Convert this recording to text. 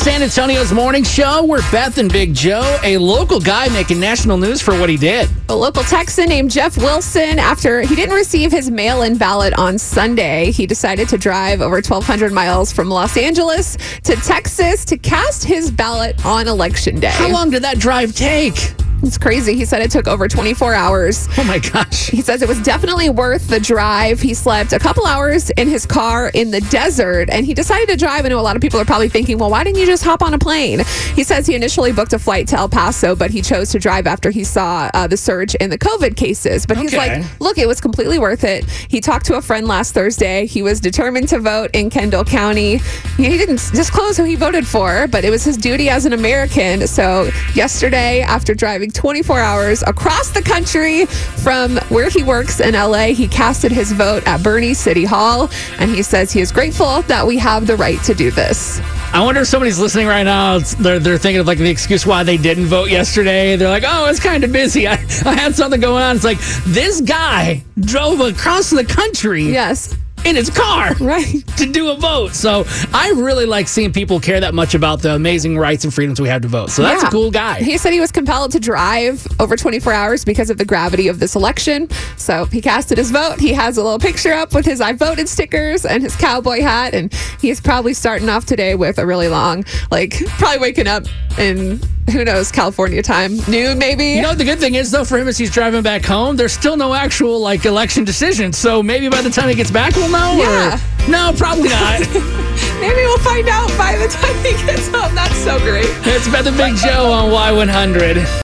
San Antonio's morning show. We're Beth and Big Joe, a local guy making national news for what he did. A local Texan named Jeff Wilson, after he didn't receive his mail in ballot on Sunday, he decided to drive over 1,200 miles from Los Angeles to Texas to cast his ballot on election day. How long did that drive take? It's crazy. He said it took over 24 hours. Oh my gosh. He says it was definitely worth the drive. He slept a couple hours in his car in the desert and he decided to drive. I know a lot of people are probably thinking, well, why didn't you just hop on a plane? He says he initially booked a flight to El Paso, but he chose to drive after he saw uh, the surge in the COVID cases. But he's Okay. like, look, it was completely worth it. He talked to a friend last Thursday. He was determined to vote in Kendall County. He didn't disclose who he voted for, but it was his duty as an American. So yesterday, after driving 24 hours across the country from where he works in LA, he casted his vote at Boerne City Hall. And he says he is grateful that we have the right to do this. I wonder if somebody's listening right now. They're, they're thinking of like the excuse why they didn't vote yesterday. They're like, oh, it's kind of busy. I, I had something going on. It's like this guy drove across the country Yes, in his car right. to do a vote. So I really like seeing people care that much about the amazing rights and freedoms we have to vote. So that's Yeah. a cool guy. He said he was compelled to drive over 24 hours because of the gravity of this election. So he casted his vote. He has a little picture up with his I voted stickers and his cowboy hat. And he's probably starting off today with a really long, like, probably waking up in who knows, California time, noon maybe. You know, the good thing is, though, for him, as he's driving back home, there's still no actual like election decision. So maybe by the time he gets back, we'll know. Yeah. Or, no, probably not. maybe we'll find out by the time he gets home. That's so great. it's Beth and Big Joe on Y100.